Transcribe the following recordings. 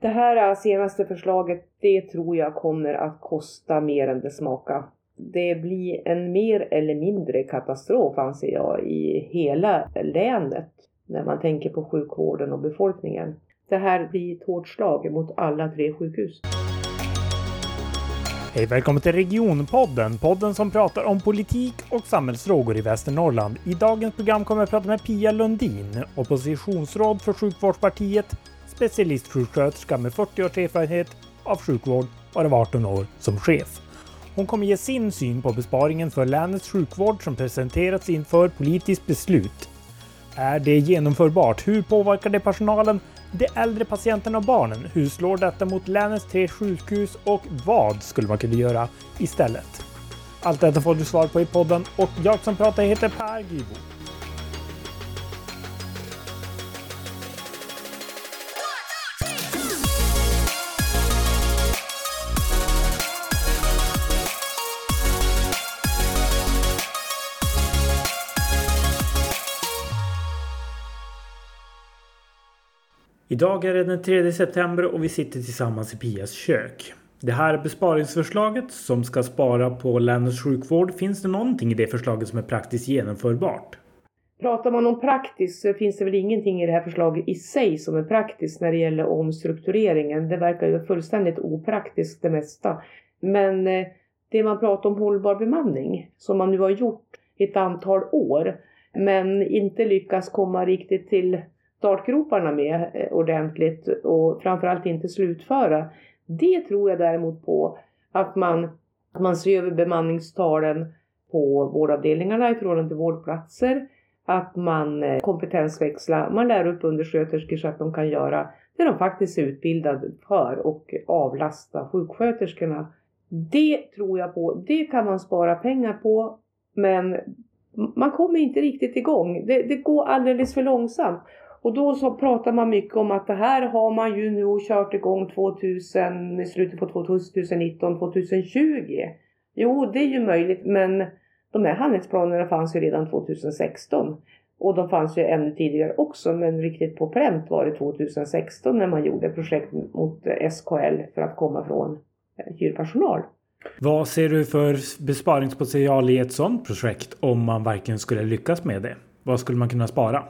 Det här äh, senaste förslaget, det tror jag kommer att kosta mer än det smakar. Det blir en mer eller mindre katastrof anser jag i hela länet när man tänker på sjukvården och befolkningen. Det här blir ett hårt slag mot alla tre sjukhus. Hej välkommen till Regionpodden, podden som pratar om politik och samhällsfrågor i Västernorrland. I dagens program kommer jag prata med Pia Lundin, oppositionsråd för Sjukvårdspartiet, specialistsjuksköterska med 40 års erfarenhet av sjukvård och 18 år som chef. Hon kommer ge sin syn på besparingen för länets sjukvård som presenterats inför politiskt beslut. Är det genomförbart? Hur påverkar det personalen? de äldre patienterna och barnen. Hur slår detta mot länets tre sjukhus och vad skulle man kunna göra istället? Allt detta får du svar på i podden och jag som pratar heter Per Gybo. Idag är det den 3 september och vi sitter tillsammans i Pias kök. Det här besparingsförslaget som ska spara på länets sjukvård, finns det någonting i det förslaget som är praktiskt genomförbart? Pratar man om praktiskt så finns det väl ingenting i det här förslaget i sig som är praktiskt när det gäller omstruktureringen. Det verkar ju fullständigt opraktiskt det mesta. Men eh, det man pratar om hållbar bemanning som man nu har gjort ett antal år men inte lyckas komma riktigt till startgroparna med eh, ordentligt och framförallt inte slutföra. Det tror jag däremot på att man, att man ser över bemanningstalen på vårdavdelningarna i förhållande till vårdplatser. Att man eh, kompetensväxlar, man lär upp undersköterskor så att de kan göra det de faktiskt är utbildade för och avlasta sjuksköterskorna. Det tror jag på. Det kan man spara pengar på men man kommer inte riktigt igång. Det, det går alldeles för långsamt. Och då så pratar man mycket om att det här har man ju nu kört igång 2000, i slutet på 2019, 2020. Jo, det är ju möjligt men de här handlingsplanerna fanns ju redan 2016. Och de fanns ju ännu tidigare också men riktigt på pränt var det 2016 när man gjorde projekt mot eh, SKL för att komma från eh, hyrpersonal. Vad ser du för besparingspotential i ett sådant projekt om man verkligen skulle lyckas med det? Vad skulle man kunna spara?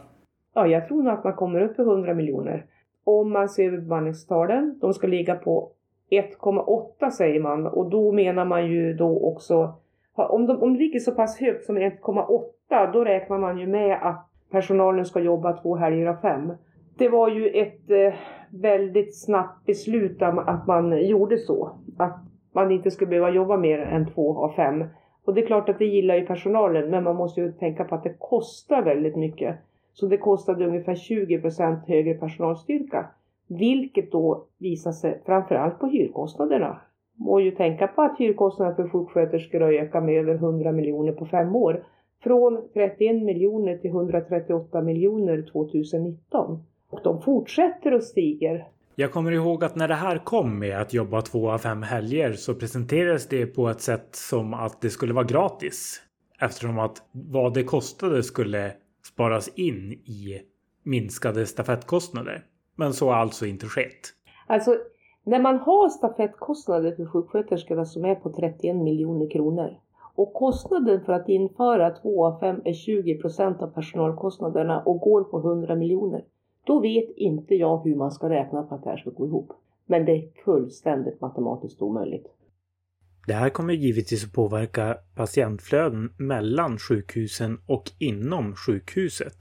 Ja, jag tror nog att man kommer upp i 100 miljoner. Om man ser över bemanningstalen, de ska ligga på 1,8 säger man och då menar man ju då också om de, om de ligger så pass högt som 1,8 då räknar man ju med att personalen ska jobba två helger av fem. Det var ju ett eh, väldigt snabbt beslut att man gjorde så. Att man inte skulle behöva jobba mer än två av fem. Och det är klart att det gillar ju personalen men man måste ju tänka på att det kostar väldigt mycket. Så det kostade ungefär 20 procent högre personalstyrka. Vilket då visar sig framförallt på hyrkostnaderna. Må ju tänka på att hyrkostnaderna för sjuksköterskor har ökat med över 100 miljoner på fem år. Från 31 miljoner till 138 miljoner 2019. Och de fortsätter att stiger. Jag kommer ihåg att när det här kom med att jobba två av fem helger så presenterades det på ett sätt som att det skulle vara gratis. Eftersom att vad det kostade skulle sparas in i minskade stafettkostnader. Men så har alltså inte skett. Alltså, när man har stafettkostnader för sjuksköterskorna som är på 31 miljoner kronor och kostnaden för att införa 2 av 5 är 20 procent av personalkostnaderna och går på 100 miljoner. Då vet inte jag hur man ska räkna på att det här ska gå ihop. Men det är fullständigt matematiskt omöjligt. Det här kommer givetvis att påverka patientflöden mellan sjukhusen och inom sjukhuset.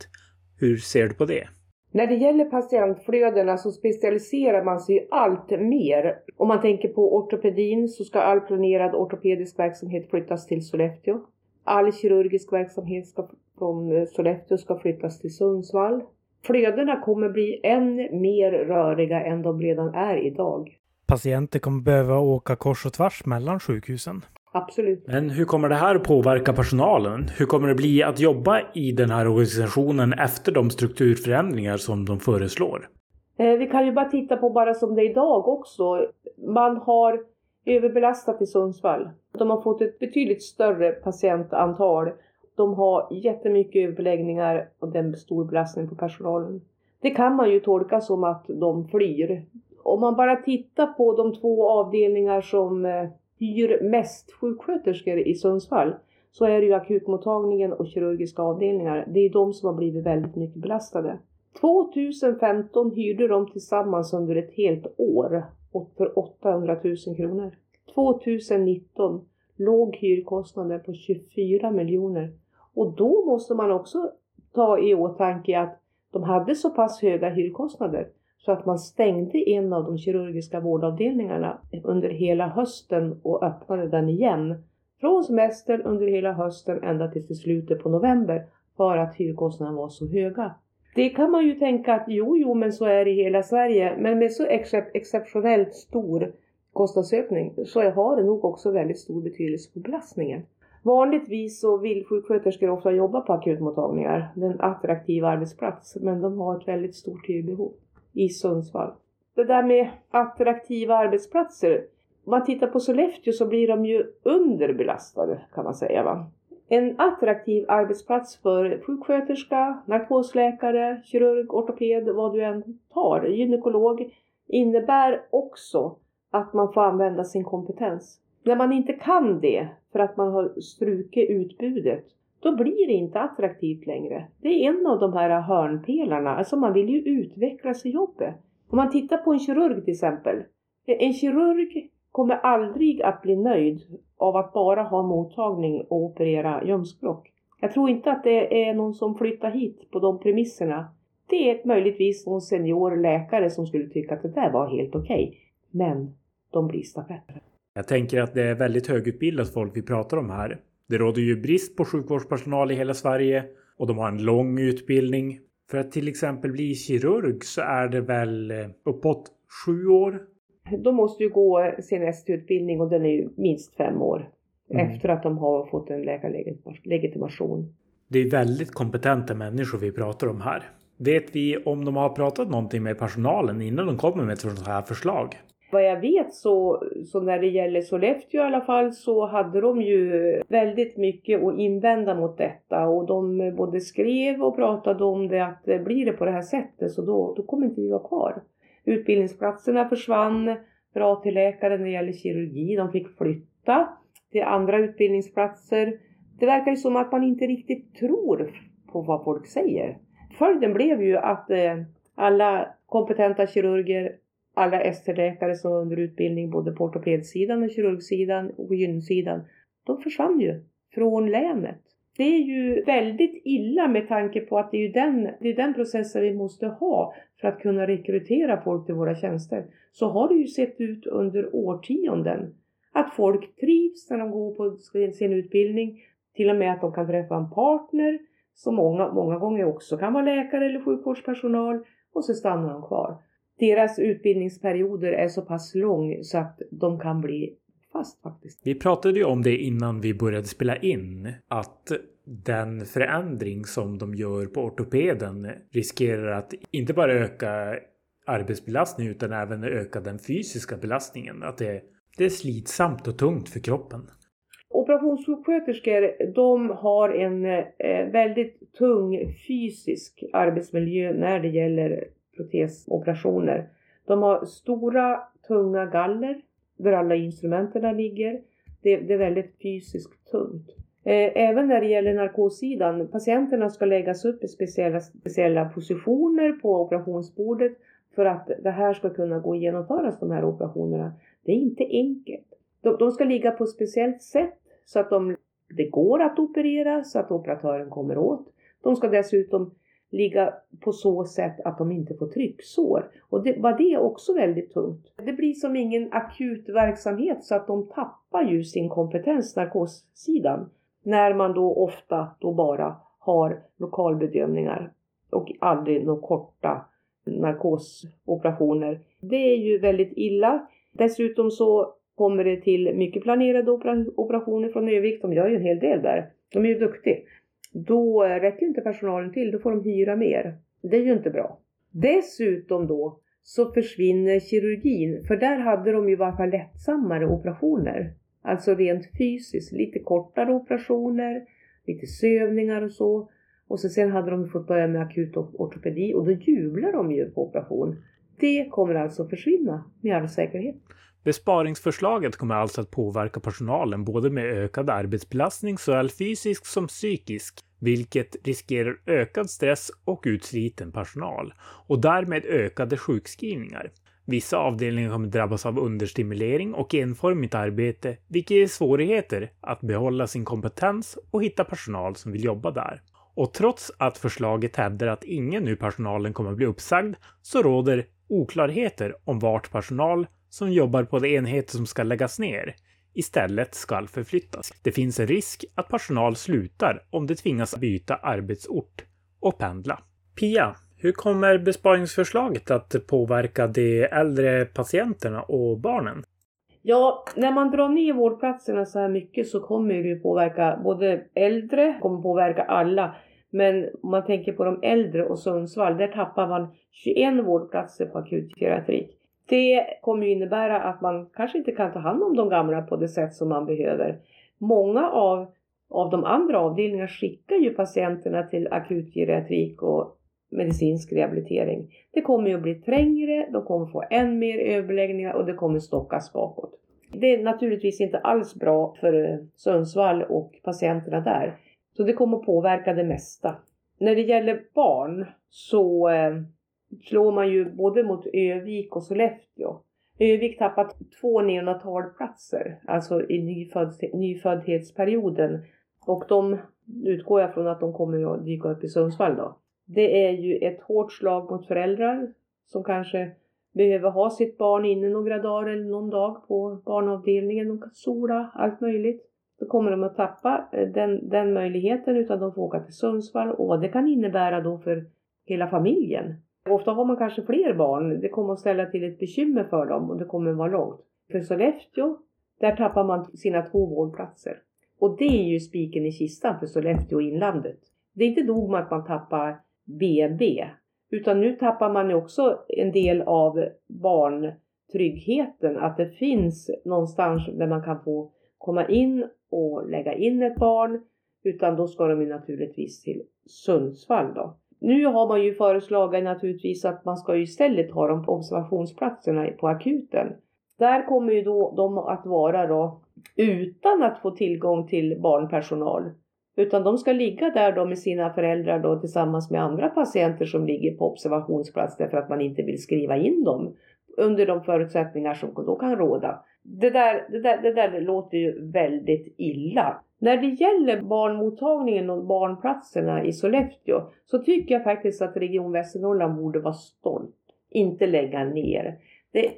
Hur ser du på det? När det gäller patientflödena så specialiserar man sig allt mer. Om man tänker på ortopedin så ska all planerad ortopedisk verksamhet flyttas till Sollefteå. All kirurgisk verksamhet ska, från eh, Sollefteå ska flyttas till Sundsvall. Flödena kommer bli än mer röriga än de redan är idag. Patienter kommer behöva åka kors och tvärs mellan sjukhusen. Absolut. Men hur kommer det här påverka personalen? Hur kommer det bli att jobba i den här organisationen efter de strukturförändringar som de föreslår? Eh, vi kan ju bara titta på bara som det är idag också. Man har överbelastat i Sundsvall. De har fått ett betydligt större patientantal. De har jättemycket överbeläggningar och det är en stor belastning på personalen. Det kan man ju tolka som att de flyr om man bara tittar på de två avdelningar som eh, hyr mest sjuksköterskor i Sundsvall så är det ju akutmottagningen och kirurgiska avdelningar. Det är de som har blivit väldigt mycket belastade. 2015 hyrde de tillsammans under ett helt år och för 800 000 kronor. 2019 låg hyrkostnaden på 24 miljoner. Och då måste man också ta i åtanke att de hade så pass höga hyrkostnader så att man stängde en av de kirurgiska vårdavdelningarna under hela hösten och öppnade den igen. Från semestern under hela hösten ända till slutet på november för att hyrkostnaderna var så höga. Det kan man ju tänka att jo, jo, men så är det i hela Sverige. Men med så excep exceptionellt stor kostnadsökning så har det nog också väldigt stor betydelse på belastningen. Vanligtvis så vill sjuksköterskor ofta jobba på akutmottagningar, det är en attraktiv arbetsplats, men de har ett väldigt stort hyrbehov i Sundsvall. Det där med attraktiva arbetsplatser, om man tittar på Sollefteå så blir de ju underbelastade kan man säga. Va? En attraktiv arbetsplats för sjuksköterska, narkosläkare, kirurg, ortoped, vad du än tar, gynekolog, innebär också att man får använda sin kompetens. När man inte kan det för att man har strukit utbudet, då blir det inte attraktivt längre. Det är en av de här hörnpelarna, alltså man vill ju utvecklas i jobbet. Om man tittar på en kirurg till exempel. En kirurg kommer aldrig att bli nöjd av att bara ha mottagning och operera ljumskbråck. Jag tror inte att det är någon som flyttar hit på de premisserna. Det är möjligtvis någon senior läkare som skulle tycka att det där var helt okej. Okay. Men de blir stafetter. Jag tänker att det är väldigt högutbildat folk vi pratar om här. Det råder ju brist på sjukvårdspersonal i hela Sverige och de har en lång utbildning. För att till exempel bli kirurg så är det väl eh, uppåt sju år? De måste ju gå sin ST-utbildning och den är ju minst fem år. Mm. Efter att de har fått en läkarlegitimation. Det är väldigt kompetenta människor vi pratar om här. Vet vi om de har pratat någonting med personalen innan de kommer med ett sådant här förslag? Vad jag vet så, så när det gäller Sollefteå i alla fall så hade de ju väldigt mycket att invända mot detta och de både skrev och pratade om det att blir det på det här sättet så då, då kommer inte vi vara kvar. Utbildningsplatserna försvann för AT-läkare när det gäller kirurgi. De fick flytta till andra utbildningsplatser. Det verkar ju som att man inte riktigt tror på vad folk säger. Följden blev ju att eh, alla kompetenta kirurger alla ST-läkare som var under utbildning både på ortopedsidan och kirurgsidan och gynsidan, de försvann ju från länet. Det är ju väldigt illa med tanke på att det är ju den, det är den processen vi måste ha för att kunna rekrytera folk till våra tjänster. Så har det ju sett ut under årtionden. Att folk trivs när de går på sin utbildning. Till och med att de kan träffa en partner som många, många gånger också kan vara läkare eller sjukvårdspersonal och så stannar de kvar deras utbildningsperioder är så pass lång så att de kan bli fast faktiskt. Vi pratade ju om det innan vi började spela in. Att den förändring som de gör på ortopeden riskerar att inte bara öka arbetsbelastning utan även öka den fysiska belastningen. Att det, det är slitsamt och tungt för kroppen. Operationssjuksköterskor de har en eh, väldigt tung fysisk arbetsmiljö när det gäller protesoperationer. De har stora tunga galler där alla instrumenten ligger. Det, det, är väldigt fysiskt tungt. Eh, även när det gäller narkossidan, patienterna ska läggas upp i speciella, speciella positioner på operationsbordet för att det här ska kunna gå att genomföras, de här operationerna. Det är inte enkelt. De, de ska ligga på ett speciellt sätt så att de, det går att operera, så att operatören kommer åt. De ska dessutom ligga på så sätt att de inte får trycksår. Och det, var det också väldigt tungt. Det blir som ingen akut verksamhet så att de tappar ju sin kompetens, narkossidan, när man då ofta då bara har lokalbedömningar och aldrig några korta narkosoperationer. Det är ju väldigt illa. Dessutom så kommer det till mycket planerade operationer från Övik. De gör ju en hel del där. De är ju duktiga då räcker inte personalen till, då får de hyra mer. Det är ju inte bra. Dessutom då så försvinner kirurgin, för där hade de ju i alla fall lättsammare operationer. Alltså rent fysiskt, lite kortare operationer, lite sövningar och så. Och så sen hade de fått börja med akut ortopedi och då jublar de ju på operation. Det kommer alltså försvinna med all säkerhet. Besparingsförslaget kommer alltså att påverka personalen både med ökad arbetsbelastning såväl fysisk som psykisk, vilket riskerar ökad stress och utsliten personal och därmed ökade sjukskrivningar. Vissa avdelningar kommer drabbas av understimulering och enformigt arbete, vilket ger svårigheter att behålla sin kompetens och hitta personal som vill jobba där. Och trots att förslaget hävdar att ingen ur personalen kommer att bli uppsagd så råder oklarheter om vart personal som jobbar på de enheter som ska läggas ner istället ska förflyttas. Det finns en risk att personal slutar om de tvingas byta arbetsort och pendla. Pia, hur kommer besparingsförslaget att påverka de äldre patienterna och barnen? Ja, när man drar ner vårdplatserna så här mycket så kommer det påverka både äldre, kommer påverka alla. Men om man tänker på de äldre och Sundsvall, där tappar man 21 vårdplatser på akutgeriatrik. Det kommer innebära att man kanske inte kan ta hand om de gamla på det sätt som man behöver. Många av, av de andra avdelningarna skickar ju patienterna till akutgeriatrik och medicinsk rehabilitering. Det kommer ju att bli trängre, de kommer få än mer överbeläggningar och det kommer stockas bakåt. Det är naturligtvis inte alls bra för Sundsvall och patienterna där. Så det kommer att påverka det mesta. När det gäller barn så eh, slår man ju både mot Övik och Sollefteå. Övik tappat två neonatalplatser, alltså i nyfödd, nyföddhetsperioden. Och de utgår jag från att de kommer att dyka upp i Sundsvall då. Det är ju ett hårt slag mot föräldrar som kanske behöver ha sitt barn inne några dagar eller någon dag på barnavdelningen. De kan sola, allt möjligt. Då kommer de att tappa eh, den, den möjligheten utan de får åka till Sundsvall och vad det kan innebära då för hela familjen. Ofta har man kanske fler barn. Det kommer att ställa till ett bekymmer för dem och det kommer att vara långt. För Sollefteå, där tappar man sina två vårdplatser. Och det är ju spiken i kistan för Sollefteå och inlandet. Det är inte nog med att man tappar BB, utan nu tappar man ju också en del av barntryggheten. Att det finns någonstans där man kan få komma in och lägga in ett barn. Utan då ska de ju naturligtvis till Sundsvall då. Nu har man ju föreslagit naturligtvis att man ska istället ha dem på observationsplatserna på akuten. Där kommer ju då de att vara då utan att få tillgång till barnpersonal. Utan de ska ligga där då med sina föräldrar då tillsammans med andra patienter som ligger på observationsplats därför att man inte vill skriva in dem under de förutsättningar som då kan råda. Det där, det där, det där låter ju väldigt illa. När det gäller barnmottagningen och barnplatserna i Sollefteå så tycker jag faktiskt att Region Västernorrland borde vara stolt. Inte lägga ner.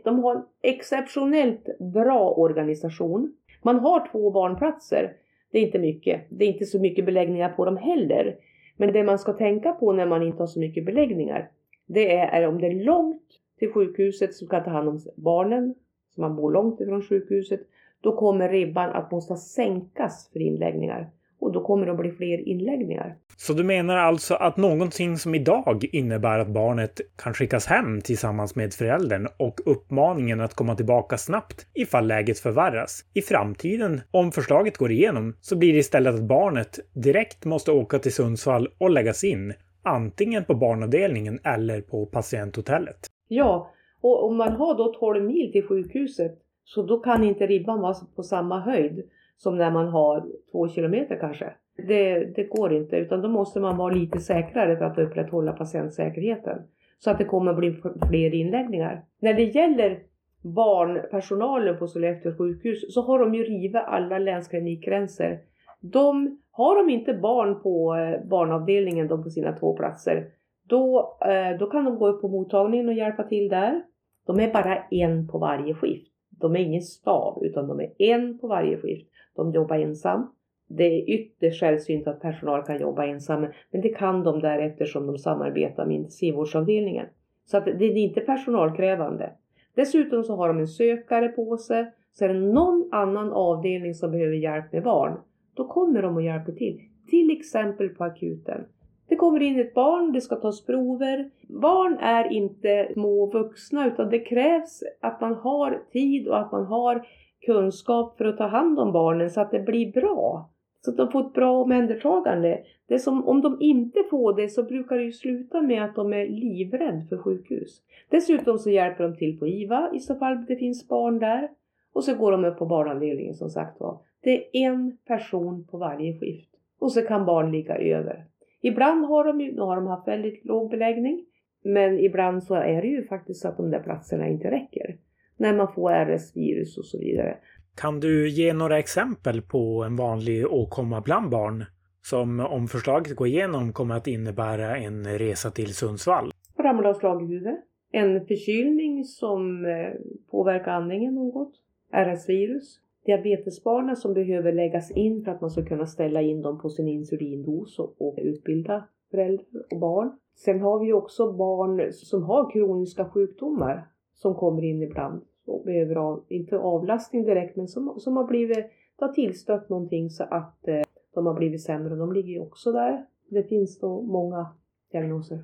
de har en exceptionellt bra organisation. Man har två barnplatser. Det är inte mycket. Det är inte så mycket beläggningar på dem heller. Men det man ska tänka på när man inte har så mycket beläggningar. Det är, är om det är långt till sjukhuset som kan ta hand om barnen. Så man bor långt ifrån sjukhuset då kommer ribban att måste sänkas för inläggningar. Och då kommer det att bli fler inläggningar. Så du menar alltså att någonting som idag innebär att barnet kan skickas hem tillsammans med föräldern och uppmaningen att komma tillbaka snabbt ifall läget förvärras. I framtiden, om förslaget går igenom, så blir det istället att barnet direkt måste åka till Sundsvall och läggas in. Antingen på barnavdelningen eller på patienthotellet. Ja, och om man har då 12 mil till sjukhuset så då kan inte ribban vara på samma höjd som när man har två kilometer kanske. Det, det går inte utan då måste man vara lite säkrare för att upprätthålla patientsäkerheten. Så att det kommer bli fler inläggningar. När det gäller barnpersonalen på Sollefteå sjukhus så har de ju rivit alla länsklinikgränser. De, har de inte barn på eh, barnavdelningen då på sina två platser, då, eh, då kan de gå upp på mottagningen och hjälpa till där. De är bara en på varje skift. De är ingen stav utan de är en på varje skift. De jobbar ensam. Det är ytterst sällsynt att personal kan jobba ensam men det kan de där eftersom de samarbetar med intensivvårdsavdelningen. Så att det är inte personalkrävande. Dessutom så har de en sökare på sig. Så är det någon annan avdelning som behöver hjälp med barn, då kommer de och hjälper till. Till exempel på akuten. Det kommer in ett barn, det ska tas prover. Barn är inte små vuxna utan det krävs att man har tid och att man har kunskap för att ta hand om barnen så att det blir bra. Så att de får ett bra omhändertagande. Det är som, om de inte får det så brukar det ju sluta med att de är livrädda för sjukhus. Dessutom så hjälper de till på IVA i så fall det finns barn där. Och så går de upp på barnavdelningen som sagt var. Det är en person på varje skift. Och så kan barn ligga över. Ibland har de, ju, har de haft väldigt låg beläggning. Men ibland så är det ju faktiskt så att de där platserna inte räcker. När man får RS-virus och så vidare. Kan du ge några exempel på en vanlig åkomma bland barn som om förslaget går igenom kommer att innebära en resa till Sundsvall? Ramla och slag i huvudet. En förkylning som eh, påverkar andningen något. RS-virus. Diabetesbarnen som behöver läggas in för att man ska kunna ställa in dem på sin insulindos och utbilda föräldrar och barn. Sen har vi också barn som har kroniska sjukdomar som kommer in ibland och behöver, av, inte avlastning direkt, men som, som har blivit, det har tillstött någonting så att eh, de har blivit sämre. De ligger ju också där. Det finns då många diagnoser.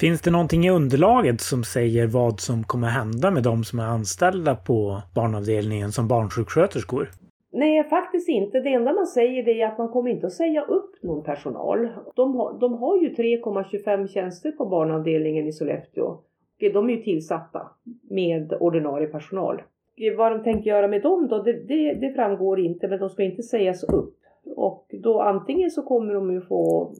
Finns det någonting i underlaget som säger vad som kommer hända med de som är anställda på barnavdelningen som barnsjuksköterskor? Nej, faktiskt inte. Det enda man säger är att man kommer inte att säga upp någon personal. De har, de har ju 3,25 tjänster på barnavdelningen i Sollefteå. De är ju tillsatta med ordinarie personal. Vad de tänker göra med dem då, det, det, det framgår inte, men de ska inte sägas upp. Och då antingen så kommer de ju få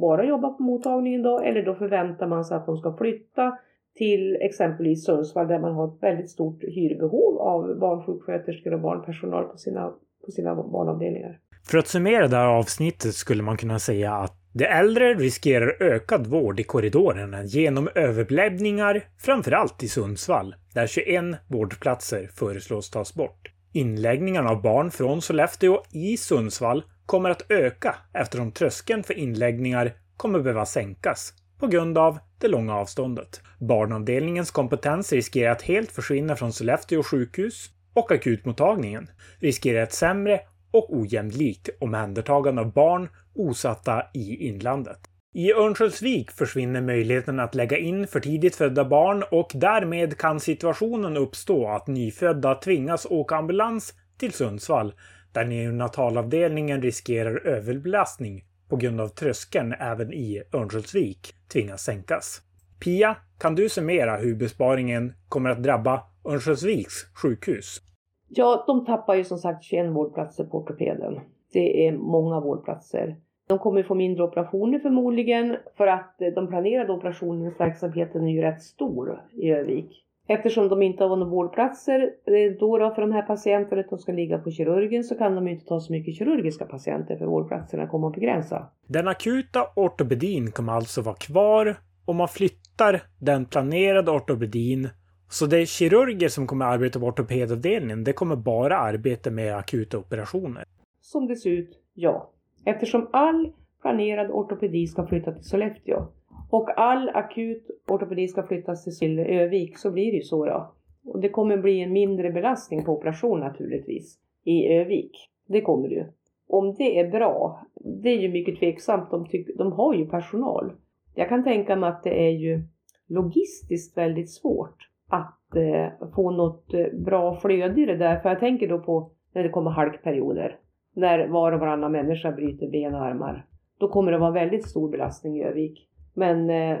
bara jobba på mottagningen då, eller då förväntar man sig att de ska flytta till exempelvis Sundsvall där man har ett väldigt stort hyrbehov av barnsjuksköterskor och barnpersonal på sina, på sina barnavdelningar. För att summera det här avsnittet skulle man kunna säga att de äldre riskerar ökad vård i korridorerna genom överbeläggningar, framförallt i Sundsvall, där 21 vårdplatser föreslås tas bort. Inläggningarna av barn från Sollefteå i Sundsvall kommer att öka eftersom tröskeln för inläggningar kommer behöva sänkas på grund av det långa avståndet. Barnavdelningens kompetens riskerar att helt försvinna från Sollefteå sjukhus och akutmottagningen riskerar ett sämre och ojämlikt omhändertagande av barn osatta i inlandet. I Örnsköldsvik försvinner möjligheten att lägga in för tidigt födda barn och därmed kan situationen uppstå att nyfödda tvingas åka ambulans till Sundsvall där neonatalavdelningen riskerar överbelastning på grund av tröskeln även i Örnsköldsvik tvingas sänkas. Pia, kan du summera hur besparingen kommer att drabba Örnsköldsviks sjukhus? Ja, de tappar ju som sagt 21 vårdplatser på ortopeden. Det är många vårdplatser. De kommer få mindre operationer förmodligen för att de planerade operationsverksamheten är ju rätt stor i Övik. Eftersom de inte har några vårdplatser eh, då, då för de här patienterna att de ska ligga på kirurgen så kan de inte ta så mycket kirurgiska patienter för vårdplatserna kommer att begränsa. Den akuta ortopedin kommer alltså vara kvar och man flyttar den planerade ortopedin så det är kirurger som kommer arbeta på ortopedavdelningen, det kommer bara arbeta med akuta operationer. Som det ser ut, ja. Eftersom all planerad ortopedi ska flytta till Sollefteå och all akut ortopedi ska flyttas till Övik så blir det ju så då. Och det kommer bli en mindre belastning på operation naturligtvis i Övik. Det kommer det ju. Om det är bra, det är ju mycket tveksamt. De, de har ju personal. Jag kan tänka mig att det är ju logistiskt väldigt svårt att eh, få något eh, bra flöde i det där. För jag tänker då på när det kommer halkperioder. När var och varannan människa bryter ben och armar. Då kommer det vara väldigt stor belastning i Övik. Men eh,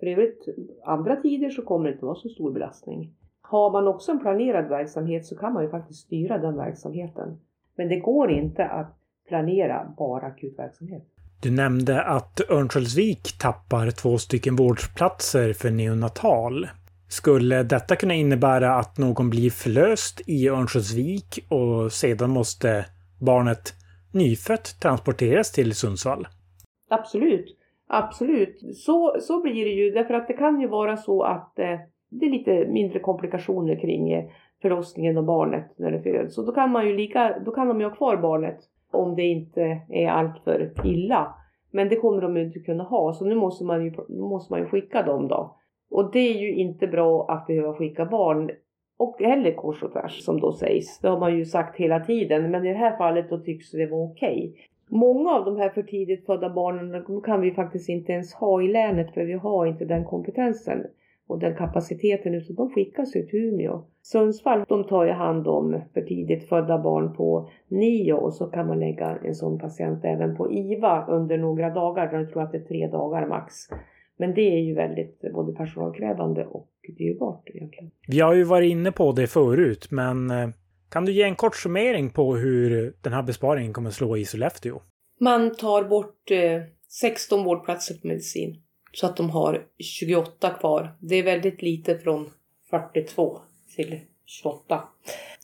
för övrigt, andra tider så kommer det inte vara så stor belastning. Har man också en planerad verksamhet så kan man ju faktiskt styra den verksamheten. Men det går inte att planera bara akutverksamhet. Du nämnde att Örnsköldsvik tappar två stycken vårdplatser för neonatal. Skulle detta kunna innebära att någon blir förlöst i Örnsköldsvik och sedan måste barnet nyfött transporteras till Sundsvall? Absolut. Absolut, så, så blir det ju därför att det kan ju vara så att eh, det är lite mindre komplikationer kring eh, förlossningen och barnet när det föds. Så då kan man ju lika, då kan de ju ha kvar barnet om det inte är alltför illa. Men det kommer de ju inte kunna ha så nu måste man ju, måste man ju skicka dem då. Och det är ju inte bra att behöva skicka barn och heller kors och tvärs som då sägs. Det har man ju sagt hela tiden men i det här fallet då tycks det vara okej. Många av de här för tidigt födda barnen kan vi faktiskt inte ens ha i länet för vi har inte den kompetensen. och den kapaciteten utan de skickas ut till Umeå. Sundsvall de tar ju hand om för tidigt födda barn på NIO och så kan man lägga en sån patient även på IVA under några dagar. Jag tror att det är tre dagar max. Men det är ju väldigt både personalkrävande och dyrbart egentligen. Vi har ju varit inne på det förut, men eh, kan du ge en kort summering på hur den här besparingen kommer slå i Sollefteå? Man tar bort eh, 16 vårdplatser på medicin så att de har 28 kvar. Det är väldigt lite från 42 till 28.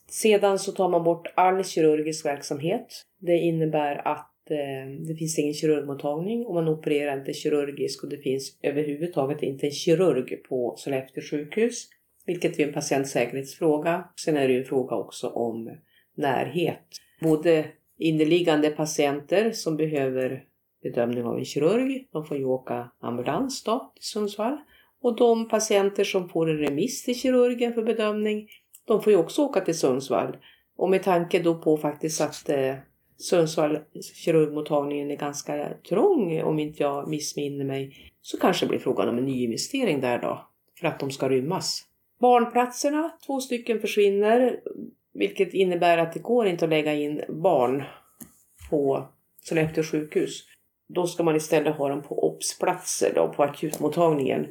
Sedan så tar man bort all kirurgisk verksamhet. Det innebär att eh, det finns ingen kirurgmottagning och man opererar inte kirurgiskt och det finns överhuvudtaget inte en kirurg på Sollefteå sjukhus. Vilket är en patientsäkerhetsfråga. Sen är det ju en fråga också om närhet. Både inneliggande patienter som behöver bedömning av en kirurg, de får ju åka ambulans då till Sundsvall. Och de patienter som får en remiss till kirurgen för bedömning, de får ju också åka till Sundsvall. Och med tanke då på faktiskt att eh, Sundsvall kirurgmottagningen är ganska trång om inte jag missminner mig, så kanske det blir frågan om en nyinvestering där då, för att de ska rymmas. Barnplatserna, två stycken försvinner, vilket innebär att det går inte att lägga in barn på Sollefteå sjukhus. Då ska man istället ha dem på OBS-platser då, på akutmottagningen.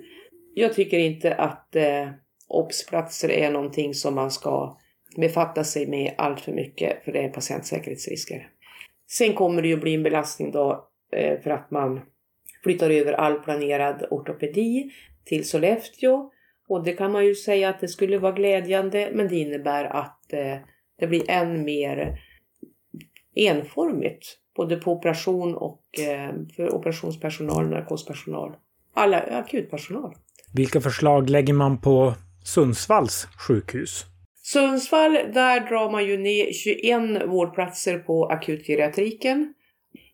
Jag tycker inte att eh, OBS-platser är någonting som man ska befatta sig med allt för mycket för det är patientsäkerhetsrisker. Sen kommer det ju bli en belastning då eh, för att man flyttar över all planerad ortopedi till Sollefteå och det kan man ju säga att det skulle vara glädjande men det innebär att eh, det blir än mer enformigt både på operation och eh, för operationspersonal, narkospersonal, alla akutpersonal. Vilka förslag lägger man på Sundsvalls sjukhus? Sundsvall, där drar man ju ner 21 vårdplatser på akutgeriatriken.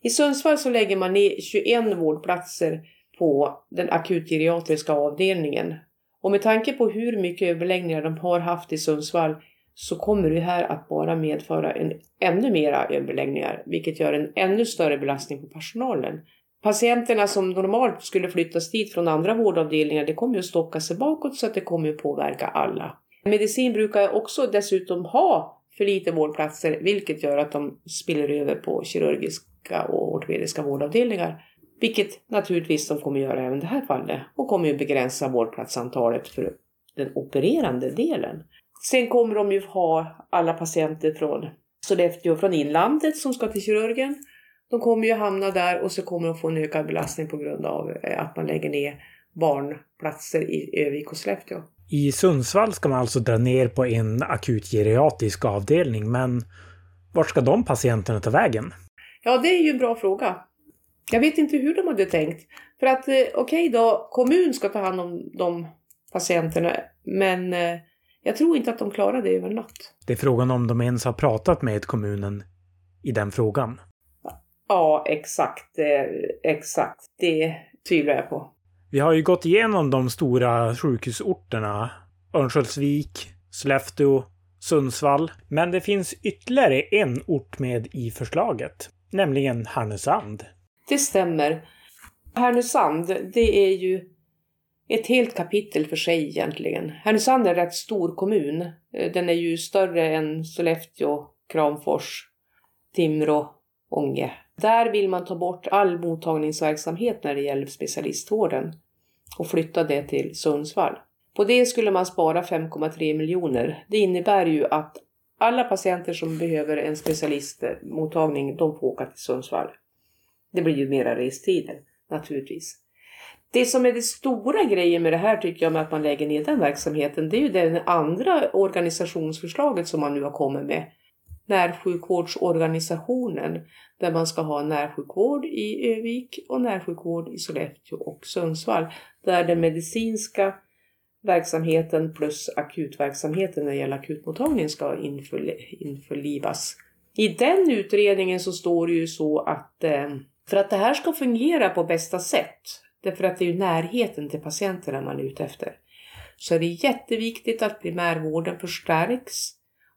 I Sundsvall så lägger man ner 21 vårdplatser på den akutgeriatriska avdelningen. Och med tanke på hur mycket överläggningar de har haft i Sundsvall så kommer det här att bara medföra en ännu mera överläggningar, vilket gör en ännu större belastning på personalen. Patienterna som normalt skulle flyttas dit från andra vårdavdelningar, det kommer ju att stocka sig bakåt så att det kommer att påverka alla. Medicin brukar också dessutom ha för lite vårdplatser, vilket gör att de spiller över på kirurgiska och ortopediska vårdavdelningar. Vilket naturligtvis de kommer göra även i det här fallet och kommer att begränsa vårdplatsantalet för den opererande delen. Sen kommer de ju ha alla patienter från Sollefteå, från inlandet som ska till kirurgen. De kommer ju hamna där och så kommer de få en ökad belastning på grund av eh, att man lägger ner barnplatser i Övik och Sollefteå. I Sundsvall ska man alltså dra ner på en akutgeriatrisk avdelning, men vart ska de patienterna ta vägen? Ja, det är ju en bra fråga. Jag vet inte hur de hade tänkt. För att eh, okej okay då, kommun ska ta hand om de patienterna, men eh, jag tror inte att de klarar det över natt. Det är frågan om de ens har pratat med kommunen i den frågan. Ja, exakt. Eh, exakt. Det tvivlar jag på. Vi har ju gått igenom de stora sjukhusorterna. Örnsköldsvik, Sollefteå, Sundsvall. Men det finns ytterligare en ort med i förslaget. Nämligen Härnösand. Det stämmer. Härnösand, det är ju ett helt kapitel för sig egentligen. Härnösand är en rätt stor kommun. Eh, den är ju större än Sollefteå, Kramfors, Timrå, Ånge. Där vill man ta bort all mottagningsverksamhet när det gäller specialistvården och flytta det till Sundsvall. På det skulle man spara 5,3 miljoner. Det innebär ju att alla patienter som behöver en specialistmottagning, de får åka till Sundsvall. Det blir ju mera restider naturligtvis. Det som är det stora grejen med det här tycker jag med att man lägger ner den verksamheten, det är ju det andra organisationsförslaget som man nu har kommit med. Närsjukvårdsorganisationen, där man ska ha närsjukvård i Övik och närsjukvård i Sollefteå och Sundsvall. Där den medicinska verksamheten plus akutverksamheten när det gäller akutmottagningen ska införlivas. I den utredningen så står det ju så att eh, för att det här ska fungera på bästa sätt Därför att det är ju närheten till patienterna man är ute efter. Så är det jätteviktigt att primärvården förstärks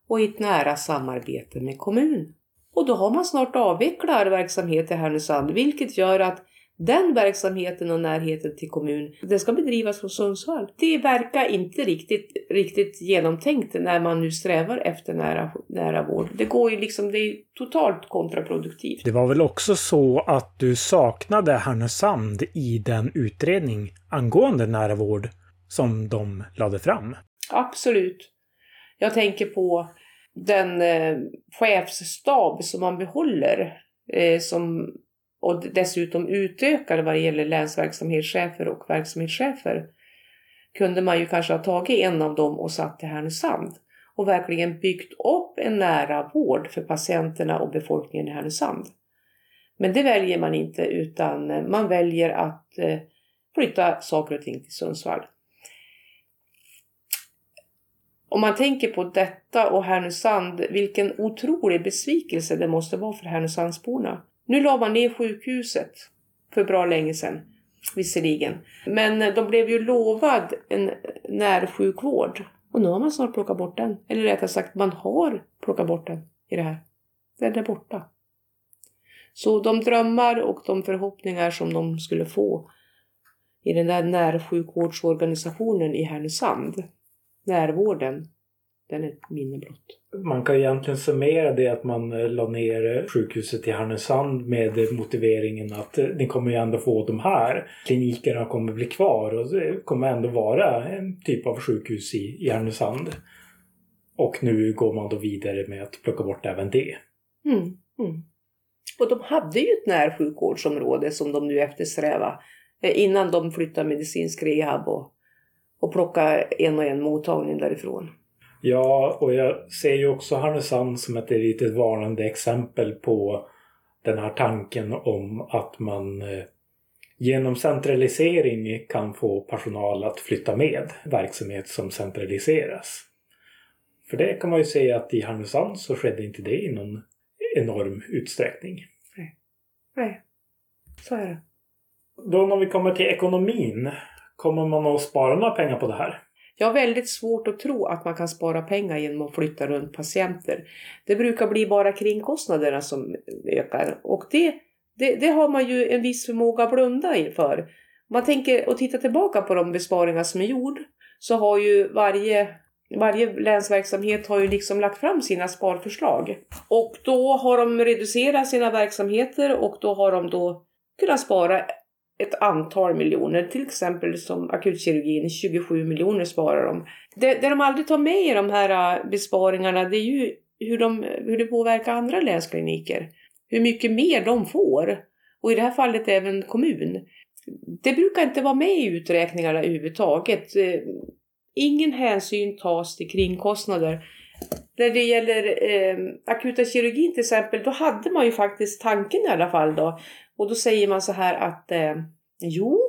och i ett nära samarbete med kommun. Och då har man snart avvecklat verksamhet i Härnösand, vilket gör att den verksamheten och närheten till kommun, det ska bedrivas från Sundsvall. Det verkar inte riktigt, riktigt genomtänkt när man nu strävar efter nära, nära vård. Det går ju liksom, det är totalt kontraproduktivt. Det var väl också så att du saknade Härnösand i den utredning angående nära vård som de lade fram? Absolut. Jag tänker på den eh, chefsstab som man behåller eh, som, och dessutom utökade vad det gäller länsverksamhetschefer och verksamhetschefer kunde man ju kanske ha tagit en av dem och satt till Härnösand och verkligen byggt upp en nära vård för patienterna och befolkningen i Härnösand. Men det väljer man inte utan eh, man väljer att eh, flytta saker och ting till Sundsvall. Om man tänker på detta och Härnösand, vilken otrolig besvikelse det måste vara för Härnösandsborna. Nu la man ner sjukhuset för bra länge sedan, visserligen. Men de blev ju lovad en närsjukvård. Och nu har man snart plockat bort den. Eller rättare sagt, man har plockat bort den i det här. Den är borta. Så de drömmar och de förhoppningar som de skulle få i den där närsjukvårdsorganisationen i Härnösand, närvården, den är ett minne blott. Man kan egentligen summera det att man eh, la ner eh, sjukhuset i Härnösand med motiveringen att eh, ni kommer ju ändå få de här klinikerna kommer bli kvar och det kommer ändå vara en typ av sjukhus i, i Härnösand. Och nu går man då vidare med att plocka bort även det. Mm, mm. Och de hade ju ett närsjukvårdsområde som de nu eftersträvar innan de flyttade medicinsk rehab och, och plockade en och en mottagning därifrån. Ja, och jag ser ju också Härnösand som ett litet varnande exempel på den här tanken om att man eh, genom centralisering kan få personal att flytta med verksamhet som centraliseras. För det kan man ju säga att i Härnösand så skedde inte det i någon enorm utsträckning. Nej, Nej. så är det. Då när vi kommer till ekonomin, kommer man att spara några pengar på det här? Jag har väldigt svårt att tro att man kan spara pengar genom att flytta runt patienter. Det brukar bli bara kringkostnaderna som ökar och det, det, det har man ju en viss förmåga att blunda för. Man tänker och tittar tillbaka på de besparingar som är gjord så har ju varje varje länsverksamhet har ju liksom lagt fram sina sparförslag. Och då har de reducerat sina verksamheter och då har de då kunnat spara ett antal miljoner, till exempel som akutkirurgin, 27 miljoner sparar de. Det, det de aldrig tar med i de här äh, besparingarna det är ju hur, de, hur det påverkar andra länskliniker. Hur mycket mer de får. Och i det här fallet även kommun. Det brukar inte vara med i uträkningarna överhuvudtaget. Eh, ingen hänsyn tas till kringkostnader. När det gäller eh, akuta kirurgin till exempel, då hade man ju faktiskt tanken i alla fall då och då säger man så här att eh, jo,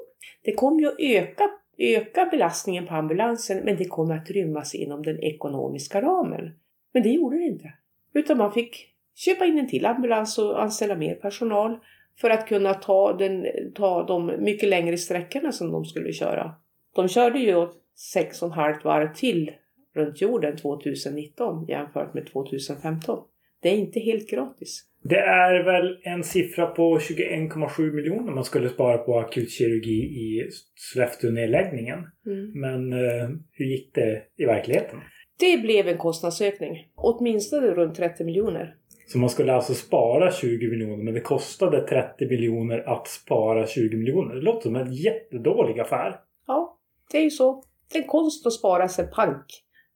det kommer ju att öka, öka belastningen på ambulansen men det kommer att rymmas inom den ekonomiska ramen. Men det gjorde det inte. Utan man fick köpa in en till ambulans och anställa mer personal för att kunna ta, den, ta de mycket längre sträckorna som de skulle köra. De körde ju sex och ett halvt varv till runt jorden 2019 jämfört med 2015. Det är inte helt gratis. Det är väl en siffra på 21,7 miljoner man skulle spara på akutkirurgi i Sollefteå-nedläggningen. Mm. Men eh, hur gick det i verkligheten? Det blev en kostnadsökning. Åtminstone runt 30 miljoner. Så man skulle alltså spara 20 miljoner men det kostade 30 miljoner att spara 20 miljoner. Det låter som en jättedålig affär. Ja, det är ju så. Det är en konst att spara sig pank.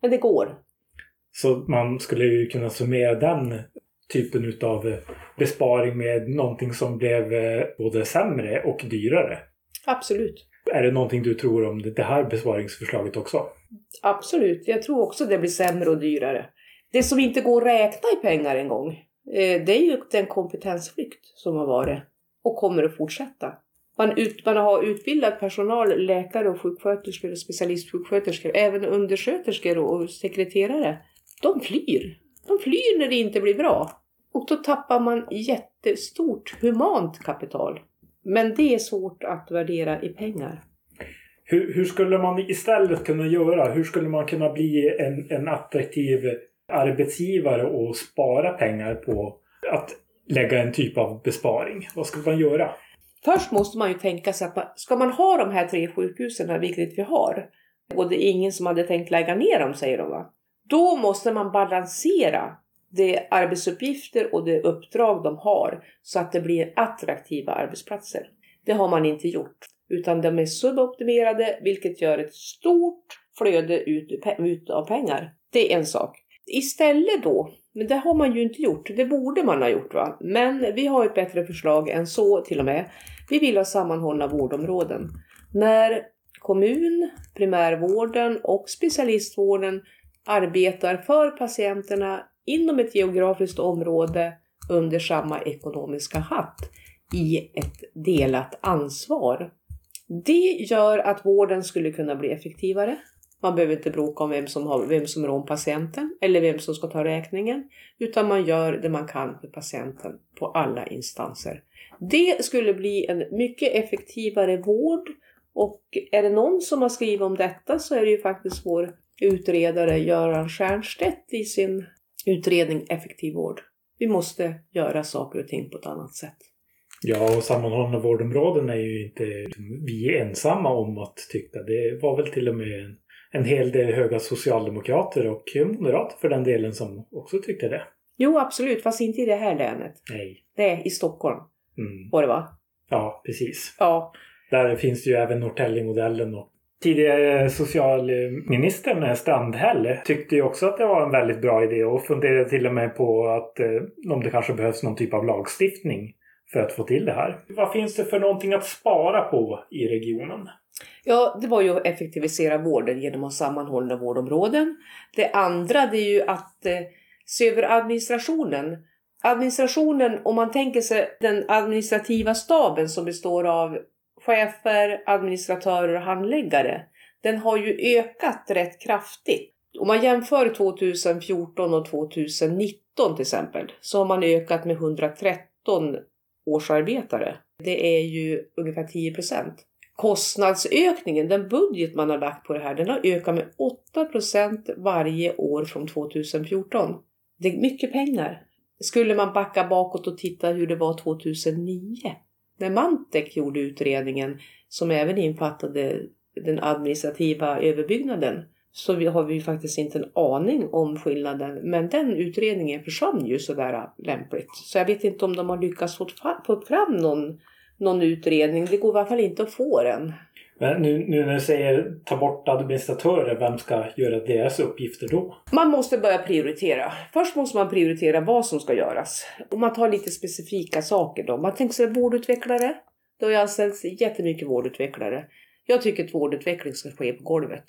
Men det går. Så man skulle ju kunna summera den typen utav eh, besparing med någonting som blev eh, både sämre och dyrare. Absolut. Är det någonting du tror om det här besparingsförslaget också? Absolut. Jag tror också det blir sämre och dyrare. Det som inte går att räkna i pengar en gång, eh, det är ju den kompetensflykt som har varit och kommer att fortsätta. Man, ut, man har utbildat personal, läkare och sjuksköterskor specialistsjuksköterskor, även undersköterskor och sekreterare. De flyr. De flyr när det inte blir bra. Och då tappar man jättestort humant kapital. Men det är svårt att värdera i pengar. Hur, hur, skulle man istället kunna göra? Hur skulle man kunna bli en, en attraktiv arbetsgivare och spara pengar på att lägga en typ av besparing? Vad skulle man göra? Först måste man ju tänka sig att man, ska man ha de här tre sjukhusen, vilket vi har, och det är ingen som hade tänkt lägga ner dem säger de va. Då måste man balansera de arbetsuppgifter och det uppdrag de har så att det blir attraktiva arbetsplatser. Det har man inte gjort, utan de är suboptimerade vilket gör ett stort flöde ut, ut av pengar. Det är en sak. Istället då, men det har man ju inte gjort, det borde man ha gjort va. Men vi har ett bättre förslag än så till och med. Vi vill ha sammanhållna vårdområden. När kommun, primärvården och specialistvården arbetar för patienterna inom ett geografiskt område under samma ekonomiska hatt i ett delat ansvar. Det gör att vården skulle kunna bli effektivare. Man behöver inte bråka om vem som, har, vem som rår om patienten eller vem som ska ta räkningen. Utan man gör det man kan för patienten på alla instanser. Det skulle bli en mycket effektivare vård och är det någon som har skrivit om detta så är det ju faktiskt vår utredare Göran Stiernstedt i sin utredning Effektiv vård. Vi måste göra saker och ting på ett annat sätt. Ja, och sammanhållna vårdområden är ju inte vi ensamma om att tycka. Det var väl till och med en, en hel del höga socialdemokrater och moderater för den delen som också tyckte det. Jo, absolut, fast inte i det här länet. Nej. Det är i Stockholm. Mm. Var det va? Ja, precis. Ja. Där finns det ju även Norrtälje-modellen och Tidigare socialministern eh, Strandhäll tyckte ju också att det var en väldigt bra idé och funderade till och med på att eh, om det kanske behövs någon typ av lagstiftning för att få till det här. Vad finns det för någonting att spara på i regionen? Ja, det var ju att effektivisera vården genom att sammanhålla vårdområden. Det andra det är ju att eh, se över administrationen. Administrationen, om man tänker sig den administrativa staben som består av chefer, administratörer och handläggare, den har ju ökat rätt kraftigt. Om man jämför 2014 och 2019 till exempel så har man ökat med 113 årsarbetare. Det är ju ungefär 10 procent. Kostnadsökningen, den budget man har lagt på det här, den har ökat med 8 procent varje år från 2014. Det är mycket pengar. Skulle man backa bakåt och titta hur det var 2009 när Mantec gjorde utredningen som även infattade den administrativa överbyggnaden så vi har vi faktiskt inte en aning om skillnaden. Men den utredningen försvann ju sådär lämpligt. Så jag vet inte om de har lyckats få fram någon, någon utredning. Det går i alla fall inte att få den. Men nu, nu när du säger ta bort administratörer, vem ska göra deras uppgifter då? Man måste börja prioritera. Först måste man prioritera vad som ska göras. Och man tar lite specifika saker då. Man tänker sig vårdutvecklare. Det har ju anställts jättemycket vårdutvecklare. Jag tycker att vårdutveckling ska ske på golvet.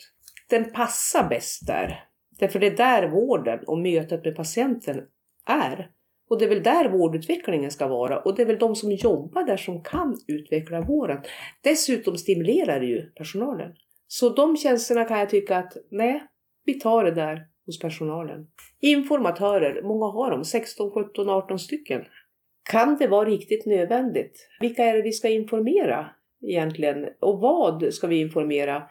Den passar bäst där. Därför det är där vården och mötet med patienten är. Och det är väl där vårdutvecklingen ska vara och det är väl de som jobbar där som kan utveckla vården. Dessutom stimulerar det ju personalen. Så de tjänsterna kan jag tycka att nej, vi tar det där hos personalen. Informatörer, många har de, 16, 17, 18 stycken. Kan det vara riktigt nödvändigt? Vilka är det vi ska informera egentligen? Och vad ska vi informera?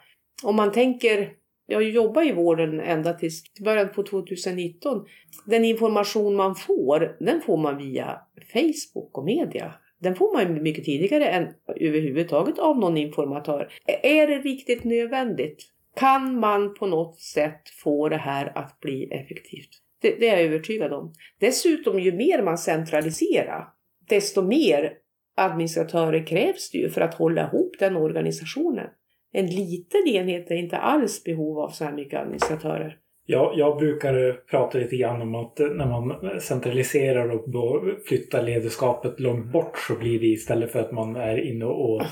Om man tänker jag jobbar i vården ända till början på 2019. Den information man får, den får man via Facebook och media. Den får man mycket tidigare än överhuvudtaget av någon informatör. Är det riktigt nödvändigt? Kan man på något sätt få det här att bli effektivt? Det, det är jag övertygad om. Dessutom, ju mer man centraliserar, desto mer administratörer krävs det ju för att hålla ihop den organisationen en liten enhet är inte alls behov av så här mycket administratörer. Ja, jag brukar prata lite grann om att när man centraliserar och flyttar ledarskapet långt bort så blir det istället för att man är inne och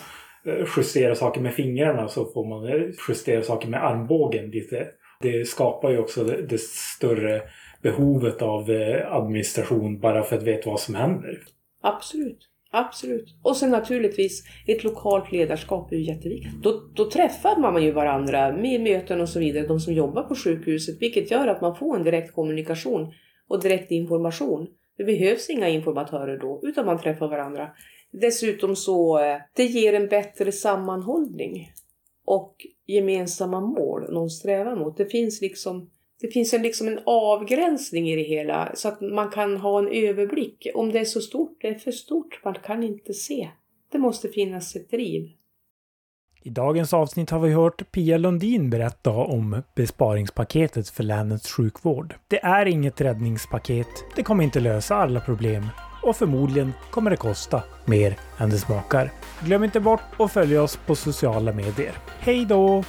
eh, justerar saker med fingrarna så får man eh, justera saker med armbågen lite. Det skapar ju också det större behovet av eh, administration bara för att veta vad som händer. Absolut. Absolut. Och sen naturligtvis, ett lokalt ledarskap är ju jätteviktigt. Då, då träffar man ju varandra med möten och så vidare, de som jobbar på sjukhuset, vilket gör att man får en direkt kommunikation och direkt information. Det behövs inga informatörer då, utan man träffar varandra. Dessutom så, eh, det ger en bättre sammanhållning och gemensamma mål någon strävar mot. Det finns liksom det finns en, liksom en avgränsning i det hela så att man kan ha en överblick. Om det är så stort, det är för stort, man kan inte se. Det måste finnas ett driv. I dagens avsnitt har vi hört Pia Lundin berätta om besparingspaketet för länets sjukvård. Det är inget räddningspaket. Det kommer inte lösa alla problem och förmodligen kommer det kosta mer än det smakar. Glöm inte bort att följa oss på sociala medier. Hej då!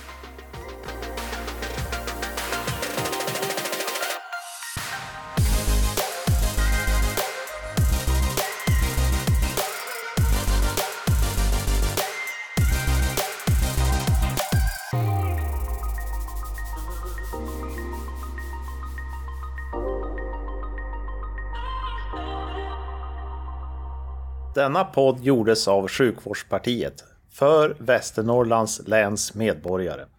Denna podd gjordes av Sjukvårdspartiet för Västernorrlands läns medborgare.